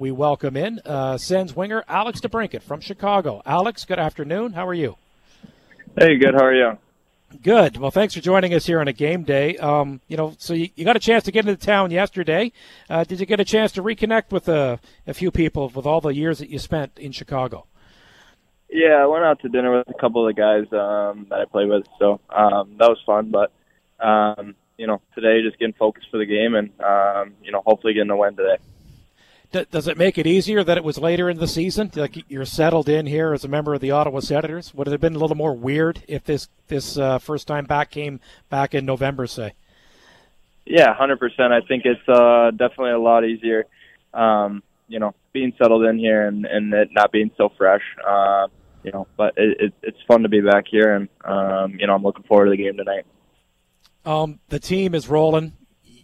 we welcome in uh, Sens winger Alex DeBrincat from Chicago. Alex, good afternoon. How are you? Hey, good. How are you? Good. Well, thanks for joining us here on a game day. Um, you know, so you, you, got a chance to get into town yesterday. Uh, did you get a chance to reconnect with a, a few people with all the years that you spent in Chicago? Yeah, I went out to dinner with a couple of the guys um, that I played with, so um, that was fun. But um, you know, today just getting focused for the game, and um, you know, hopefully getting a win today. Does it make it easier that it was later in the season? Like you're settled in here as a member of the Ottawa Senators. Would it have been a little more weird if this this uh, first time back came back in November, say? Yeah, hundred percent. I think it's uh, definitely a lot easier. Um, you know, being settled in here and, and it not being so fresh. Uh, you know, but it, it, it's fun to be back here, and um, you know, I'm looking forward to the game tonight. Um, the team is rolling.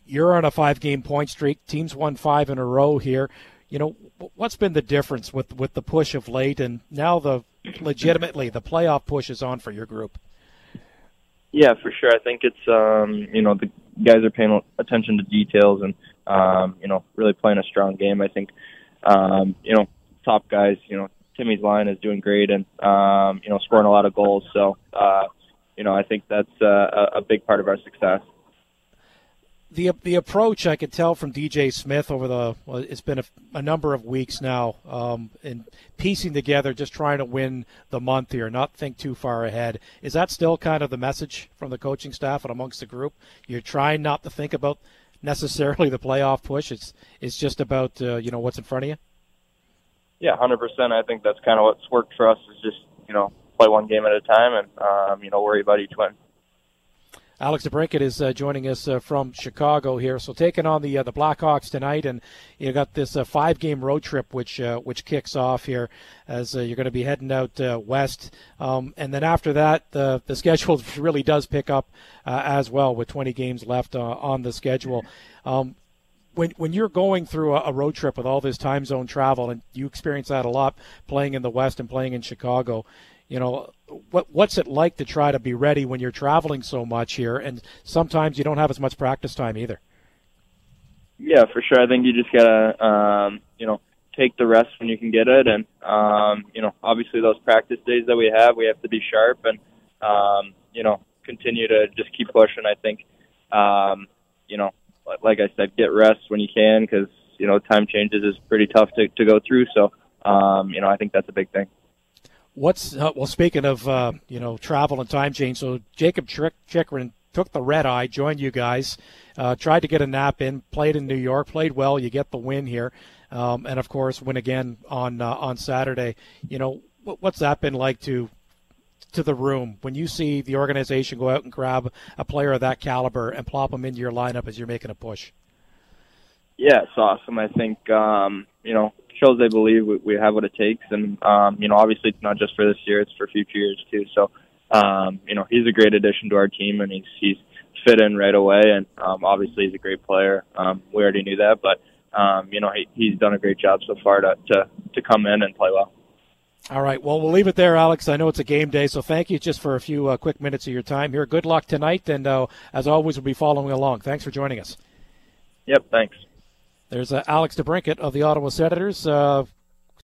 You're on a five-game point streak. Teams won five in a row here. You know, what's been the difference with with the push of late, and now the legitimately the playoff push is on for your group? Yeah, for sure. I think it's um, you know the guys are paying attention to details and um, you know really playing a strong game. I think um, you know top guys you know Timmy's line is doing great and um, you know scoring a lot of goals. So uh, you know I think that's uh, a big part of our success. The the approach I could tell from DJ Smith over the well, it's been a, a number of weeks now um, in piecing together, just trying to win the month here, not think too far ahead. Is that still kind of the message from the coaching staff and amongst the group? You're trying not to think about necessarily the playoff push. It's it's just about uh, you know what's in front of you. Yeah, hundred percent. I think that's kind of what's worked for us is just you know play one game at a time and um, you know worry about each win. Alex DeBrincat is uh, joining us uh, from Chicago here. So taking on the uh, the Blackhawks tonight, and you got this uh, five game road trip which uh, which kicks off here as uh, you're going to be heading out west, um, and then after that the the schedule really does pick up as well with 20 games left on the schedule. Um, when when you're going through a, road trip with all this time zone travel, and you experience that a lot playing in the West and playing in Chicago, you know what what's it like to try to be ready when you're traveling so much here, and sometimes you don't have as much practice time either. Yeah, for sure. I think you just gotta um, you know take the rest when you can get it, and um, you know obviously those practice days that we have, we have to be sharp and um, you know continue to just keep pushing. I think um, you know like I said, get rest when you can because you know time changes is pretty tough to to go through. So um, you know I think that's a big thing. What's uh, well? Speaking of uh, you know travel and time change, so Jakob Chychrun took the red eye, joined you guys, uh, tried to get a nap in, played in New York, played well. You get the win here, um, and of course win again on uh, on Saturday. You know what's that been like to to the room when you see the organization go out and grab a player of that caliber and plop him into your lineup as you're making a push? Yeah, it's awesome. I think um, you know shows they believe we, we have what it takes, and um, you know obviously it's not just for this year; it's for future years too. So um, you know he's a great addition to our team, and he's he's fit in right away, and um, obviously he's a great player. Um, we already knew that, but um, you know he, he's done a great job so far to to to come in and play well. All right. Well, we'll leave it there, Alex. I know it's a game day, so thank you just for a few uh, quick minutes of your time here. Good luck tonight, and uh, as always, we'll be following along. Thanks for joining us. Yep. Thanks. There's uh, Alex DeBrincat of the Ottawa Senators. Uh,